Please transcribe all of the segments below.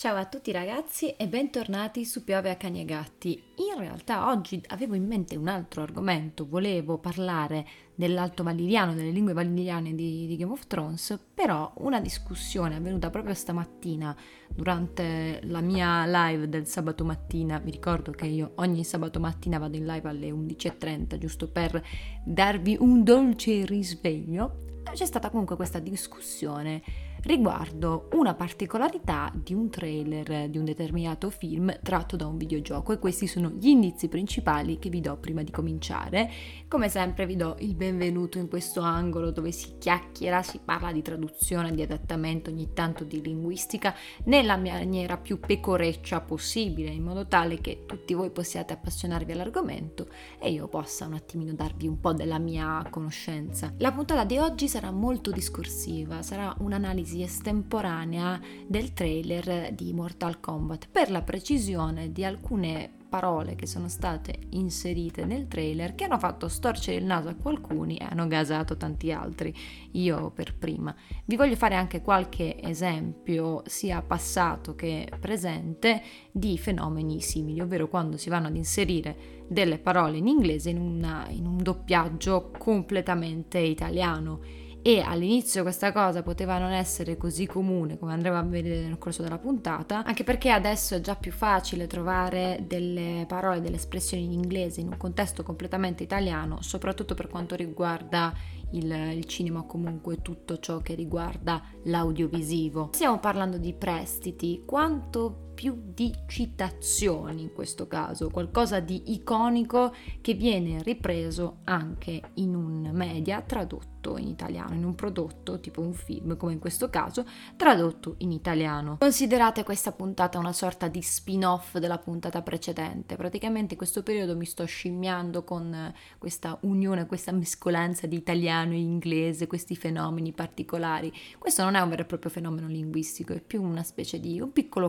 Ciao a tutti ragazzi e bentornati su Piove a Cani e Gatti. In realtà oggi avevo in mente un altro argomento, volevo parlare dell'Alto Valliviano, delle lingue valliviane di, di, Game of Thrones, però una discussione avvenuta proprio stamattina durante la mia live del sabato mattina. Vi ricordo che io ogni sabato mattina vado in live alle 11.30 giusto per darvi un dolce risveglio. C'è stata comunque questa discussione riguardo una particolarità di un trailer di un determinato film tratto da un videogioco e questi sono gli indizi principali che vi do prima di cominciare. Come sempre vi do il benvenuto in questo angolo dove si chiacchiera, si parla di traduzione, di adattamento, ogni tanto di linguistica nella maniera più pecoreccia possibile in modo tale che tutti voi possiate appassionarvi all'argomento e io possa un attimino darvi un po' della mia conoscenza. La puntata di oggi sarà molto discorsiva, sarà un'analisi analisi estemporanea del trailer di Mortal Kombat. Per la precisione di alcune parole che sono state inserite nel trailer che hanno fatto storcere il naso a qualcuni e hanno gasato tanti altri, io per prima. Vi voglio fare anche qualche esempio, sia passato che presente, di fenomeni simili, ovvero quando si vanno ad inserire delle parole in inglese in, una, in un doppiaggio completamente italiano e all'inizio questa cosa poteva non essere così comune come andremo a vedere nel corso della puntata, anche perché adesso è già più facile trovare delle parole, delle espressioni in inglese in un contesto completamente italiano, soprattutto per quanto riguarda il, il cinema comunque tutto ciò che riguarda l'audiovisivo. Stiamo parlando di prestiti, quanto più di citazioni in questo caso, qualcosa di iconico che viene ripreso anche in un media tradotto in italiano, in un prodotto tipo un film come in questo caso, tradotto in italiano. Considerate questa puntata una sorta di spin-off della puntata precedente, praticamente in questo periodo mi sto scimmiando con questa unione, questa mescolanza di italiano e inglese, questi fenomeni particolari. Questo non è un vero e proprio fenomeno linguistico, è più una specie di un piccolo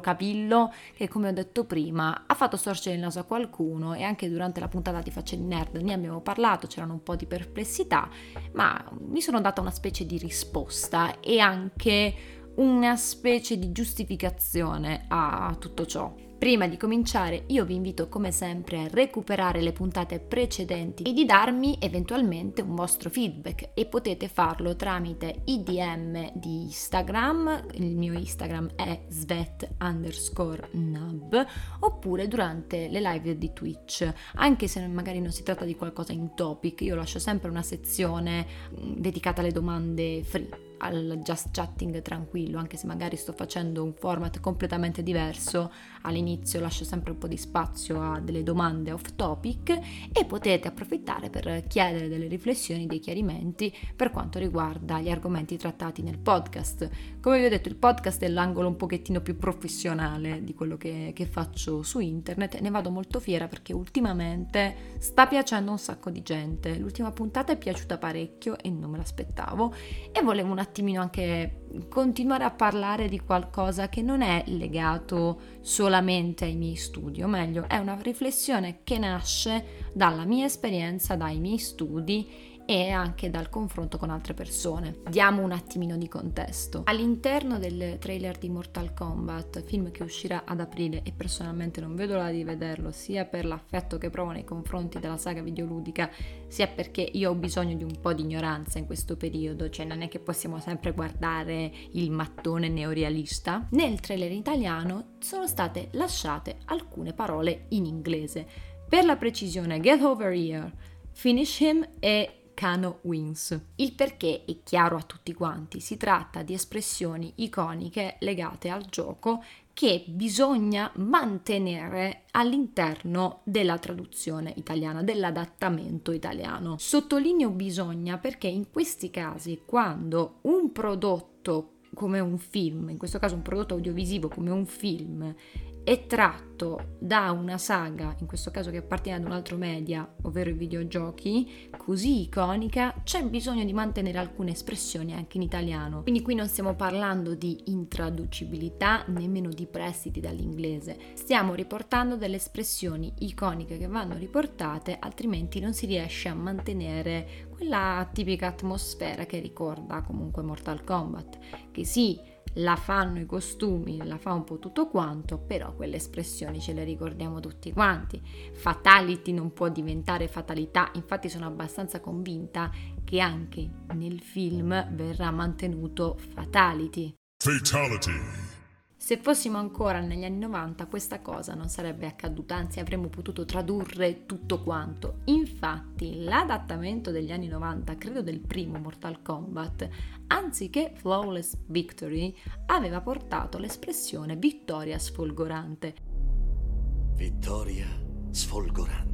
che come ho detto prima ha fatto storcere il naso a qualcuno e anche durante la puntata di Facce di Nerd ne abbiamo parlato, c'erano un po' di perplessità, ma mi sono data una specie di risposta e anche una specie di giustificazione a tutto ciò. Prima di cominciare io vi invito come sempre a recuperare le puntate precedenti e di darmi eventualmente un vostro feedback e potete farlo tramite i DM di Instagram, il mio Instagram è svet underscore nub oppure durante le live di Twitch, anche se magari non si tratta di qualcosa in topic, io lascio sempre una sezione mm, dedicata alle domande free al just chatting tranquillo, anche se magari sto facendo un format completamente diverso, all'inizio lascio sempre un po' di spazio a delle domande off topic e potete approfittare per chiedere delle riflessioni, dei chiarimenti per quanto riguarda gli argomenti trattati nel podcast. Come vi ho detto, il podcast è l'angolo un pochettino più professionale di quello che, che faccio su internet e ne vado molto fiera perché ultimamente sta piacendo un sacco di gente. L'ultima puntata è piaciuta parecchio e non me l'aspettavo e volevo un attimo attimino anche continuare a parlare di qualcosa che non è legato solamente ai miei studi, o meglio, è una riflessione che nasce dalla mia esperienza, dai miei studi e anche dal confronto con altre persone. Diamo un attimino di contesto. All'interno del trailer di Mortal Kombat, film che uscirà ad aprile e personalmente non vedo l'ora di vederlo, sia per l'affetto che provo nei confronti della saga videoludica, sia perché io ho bisogno di un po' di ignoranza in questo periodo, cioè non è che possiamo sempre guardare il mattone neorealista. Nel trailer italiano sono state lasciate alcune parole in inglese. Per la precisione, get over here, finish him e Cano Wins. Il perché è chiaro a tutti quanti, si tratta di espressioni iconiche legate al gioco che bisogna mantenere all'interno della traduzione italiana, dell'adattamento italiano. Sottolineo bisogna perché in questi casi quando un prodotto come un film, in questo caso un prodotto audiovisivo come un film, è tratto da una saga, in questo caso che appartiene ad un altro media, ovvero i videogiochi, così iconica, c'è bisogno di mantenere alcune espressioni anche in italiano. Quindi qui non stiamo parlando di intraducibilità, nemmeno di prestiti dall'inglese. Stiamo riportando delle espressioni iconiche che vanno riportate, altrimenti non si riesce a mantenere quella tipica atmosfera che ricorda comunque Mortal Kombat, che sì, la fanno i costumi, la fa un po' tutto quanto, però quelle espressioni ce le ricordiamo tutti quanti. Fatality non può diventare fatalità, infatti sono abbastanza convinta che anche nel film verrà mantenuto Fatality. Fatality. Se fossimo ancora negli anni 90 questa cosa non sarebbe accaduta, anzi avremmo potuto tradurre tutto quanto. Infatti l'adattamento degli anni 90, credo del primo Mortal Kombat, anziché Flawless Victory, aveva portato l'espressione vittoria sfolgorante. Vittoria sfolgorante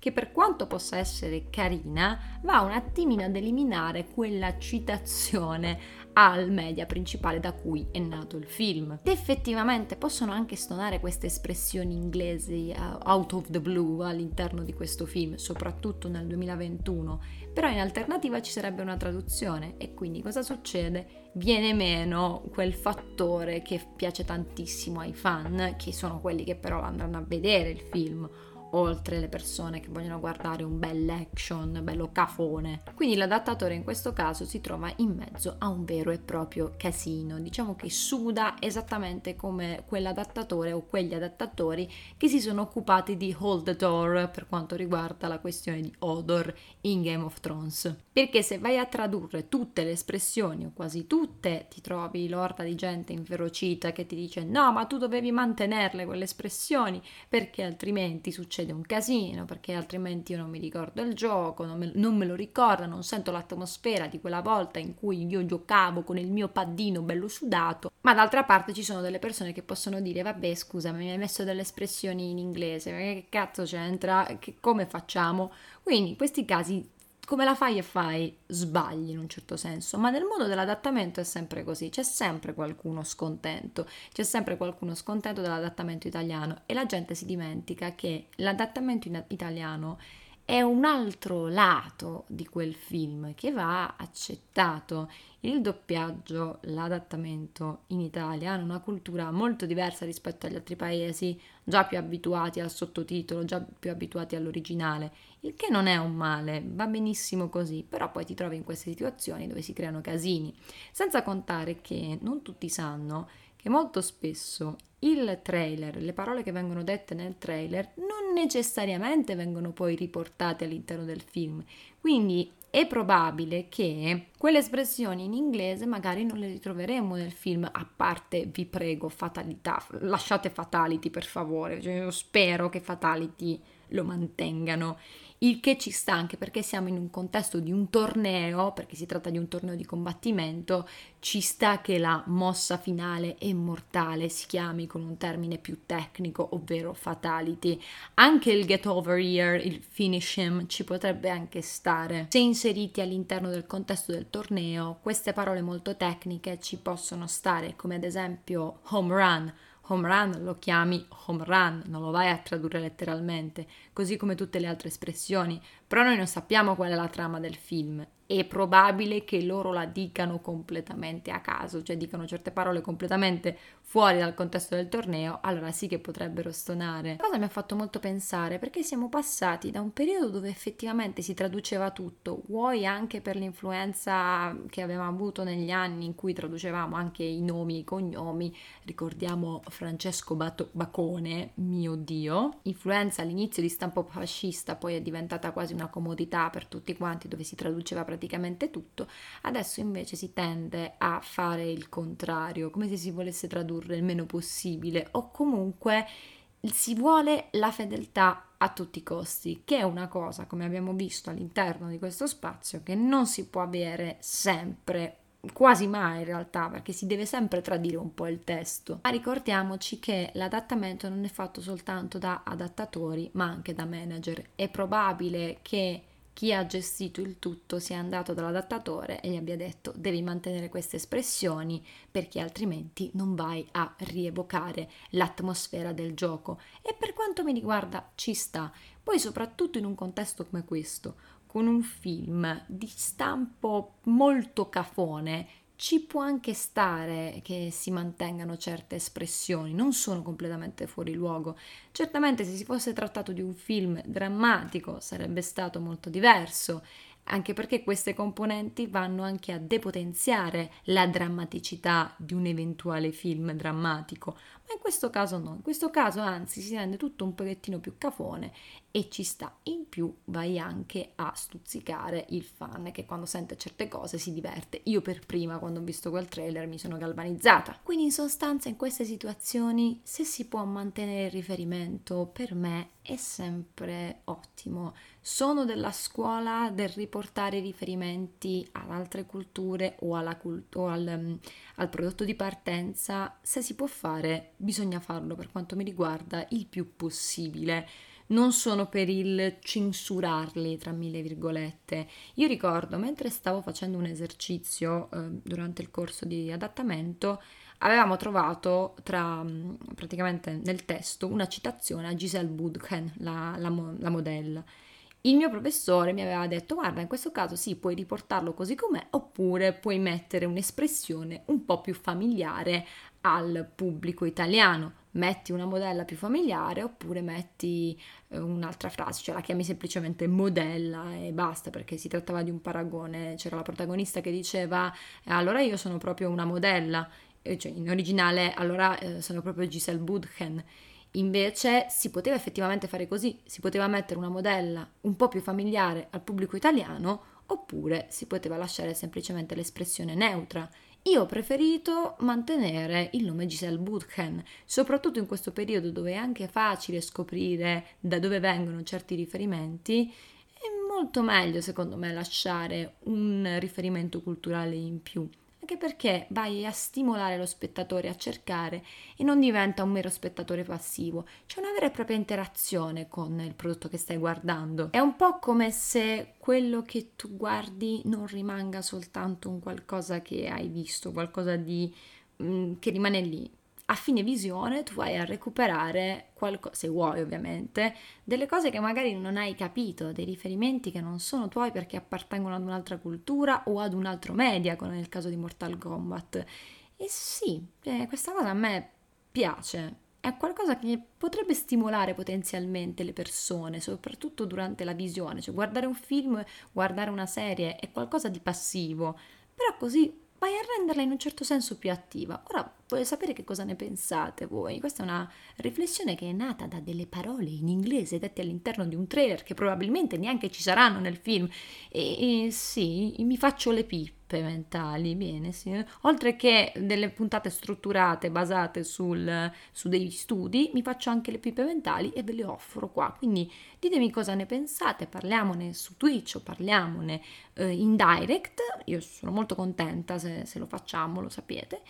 che per quanto possa essere carina, va un attimino ad eliminare quella citazione al media principale da cui è nato il film. Ed effettivamente possono anche stonare queste espressioni inglesi uh, out of the blue all'interno di questo film, soprattutto nel 2021, però in alternativa ci sarebbe una traduzione e quindi cosa succede? Viene meno quel fattore che piace tantissimo ai fan, che sono quelli che però andranno a vedere il film oltre le persone che vogliono guardare un bel action, bello cafone. Quindi l'adattatore in questo caso si trova in mezzo a un vero e proprio casino, diciamo che suda esattamente come quell'adattatore o quegli adattatori che si sono occupati di Hold the Door per quanto riguarda la questione di Odor in Game of Thrones. Perché se vai a tradurre tutte le espressioni o quasi tutte, ti trovi l'orda di gente inferocita che ti dice no, ma tu dovevi mantenerle quelle espressioni perché altrimenti succede succede un casino perché altrimenti io non mi ricordo il gioco, non me, non me lo ricordo, non sento l'atmosfera di quella volta in cui io giocavo con il mio paddino bello sudato, ma d'altra parte ci sono delle persone che possono dire vabbè scusa mi hai messo delle espressioni in inglese, che cazzo c'entra, che, come facciamo? Quindi in questi casi come la fai e fai, sbagli in un certo senso, ma nel mondo dell'adattamento è sempre così, c'è sempre qualcuno scontento, c'è sempre qualcuno scontento dell'adattamento italiano e la gente si dimentica che l'adattamento in italiano è un altro lato di quel film che va accettato. Il doppiaggio, l'adattamento in Italia hanno una cultura molto diversa rispetto agli altri paesi, già più abituati al sottotitolo, già più abituati all'originale, il che non è un male, va benissimo così, però poi ti trovi in queste situazioni dove si creano casini, senza contare che non tutti sanno che molto spesso il trailer, le parole che vengono dette nel trailer non necessariamente vengono poi riportate all'interno del film. Quindi è probabile che quelle espressioni in inglese magari non le ritroveremo nel film, a parte vi prego, fatalità, lasciate fatality per favore, cioè, io spero che fatality lo mantengano il che ci sta anche perché siamo in un contesto di un torneo, perché si tratta di un torneo di combattimento, ci sta che la mossa finale e mortale si chiami con un termine più tecnico, ovvero fatality. Anche il get over here, il finish him, ci potrebbe anche stare. Se inseriti all'interno del contesto del torneo, queste parole molto tecniche ci possono stare, come ad esempio home run home run lo chiami home run, non lo vai a tradurre letteralmente, così come tutte le altre espressioni, però noi non sappiamo qual è la trama del film è probabile che loro la dicano completamente a caso, cioè dicano certe parole completamente fuori dal contesto del torneo, allora sì che potrebbero stonare. La cosa mi ha fatto molto pensare perché siamo passati da un periodo dove effettivamente si traduceva tutto, vuoi anche per l'influenza che avevamo avuto negli anni in cui traducevamo anche i nomi e i cognomi, ricordiamo Francesco Bacone, mio dio, influenza all'inizio di stampo fascista, poi è diventata quasi una comodità per tutti quanti dove si traduceva praticamente tutto, adesso invece si tende a fare il contrario, come se si volesse tradurre il meno possibile o comunque si vuole la fedeltà a tutti i costi, che è una cosa, come abbiamo visto all'interno di questo spazio, che non si può avere sempre quasi mai in realtà perché si deve sempre tradire un po' il testo. Ma ricordiamoci che l'adattamento non è fatto soltanto da adattatori ma anche da manager. È probabile che chi ha gestito il tutto sia andato dall'adattatore e gli abbia detto devi mantenere queste espressioni perché altrimenti non vai a rievocare l'atmosfera del gioco. E per quanto mi riguarda ci sta, poi soprattutto in un contesto come questo, con un film di stampo molto cafone, ci può anche stare che si mantengano certe espressioni, non sono completamente fuori luogo. Certamente se si fosse trattato di un film drammatico sarebbe stato molto diverso anche perché queste componenti vanno anche a depotenziare la drammaticità di un eventuale film drammatico, ma in questo caso no, in questo caso anzi si rende tutto un pochettino più cafone e ci sta, in più vai anche a stuzzicare il fan che quando sente certe cose si diverte. Io per prima quando ho visto quel trailer mi sono galvanizzata. Quindi in sostanza in queste situazioni se si può mantenere il riferimento per me è sempre ottimo. Sono della scuola del riportare riferimenti ad altre culture o, cult- o al, um, al prodotto di partenza. Se si può fare, bisogna farlo per quanto mi riguarda il più possibile non sono per il censurarli, tra mille virgolette. Io ricordo, mentre stavo facendo un esercizio eh, durante il corso di adattamento, avevamo trovato tra, mm, praticamente nel testo una citazione a Giselle Budchen, la, la, la modella. Il mio professore mi aveva detto guarda in questo caso sì puoi riportarlo così com'è oppure puoi mettere un'espressione un po' più familiare al pubblico italiano metti una modella più familiare oppure metti eh, un'altra frase, cioè la chiami semplicemente modella e basta perché si trattava di un paragone, c'era la protagonista che diceva eh, allora io sono proprio una modella, cioè in originale allora eh, sono proprio Giselle Budchen. Invece si poteva effettivamente fare così, si poteva mettere una modella un po' più familiare al pubblico italiano oppure si poteva lasciare semplicemente l'espressione neutra io ho preferito mantenere il nome Giselle Budchen, soprattutto in questo periodo dove è anche facile scoprire da dove vengono certi riferimenti. È molto meglio, secondo me, lasciare un riferimento culturale in più anche perché vai a stimolare lo spettatore a cercare e non diventa un mero spettatore passivo, c'è una vera e propria interazione con il prodotto che stai guardando. È un po' come se quello che tu guardi non rimanga soltanto un qualcosa che hai visto, qualcosa di, mm, che rimane lì, a fine visione tu vai a recuperare qualcosa, se vuoi ovviamente, delle cose che magari non hai capito, dei riferimenti che non sono tuoi perché appartengono ad un'altra cultura o ad un altro media, come nel caso di Mortal Kombat. E sì, eh, questa cosa a me piace, è qualcosa che potrebbe stimolare potenzialmente le persone, soprattutto durante la visione, cioè guardare un film, guardare una serie è qualcosa di passivo, però così vai a renderla in un certo senso più attiva. Ora voglio sapere che cosa ne pensate voi. Questa è una riflessione che è nata da delle parole in inglese dette all'interno di un trailer che probabilmente neanche ci saranno nel film. E, e sì, mi faccio le pippe mappe mentali, bene, sì. Oltre che delle puntate strutturate basate sul, su degli studi, mi faccio anche le pipe mentali e ve le offro qua. Quindi ditemi cosa ne pensate, parliamone su Twitch o parliamone eh, in direct. Io sono molto contenta se, se lo facciamo, lo sapete.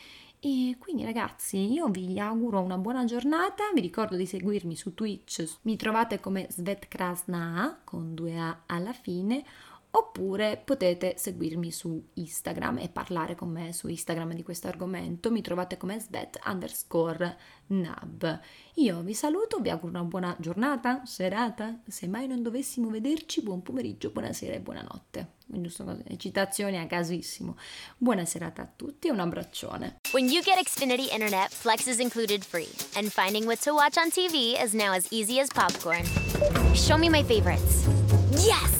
E quindi ragazzi, io vi auguro una buona giornata, vi ricordo di seguirmi su Twitch, mi trovate come Svetkrasna con due A alla fine oppure potete seguirmi su Instagram e parlare con me su Instagram di questo argomento. Mi trovate come svet underscore nab. Io vi saluto, vi auguro una buona giornata, serata. Se mai non dovessimo vederci, buon pomeriggio, buonasera e buonanotte. Giusto così, citazioni a casissimo. Buona serata a tutti e un abbraccione. When you get Xfinity Internet, Flex is included free. And finding what to watch on TV is now as easy as popcorn. Show me my favorites. Yes!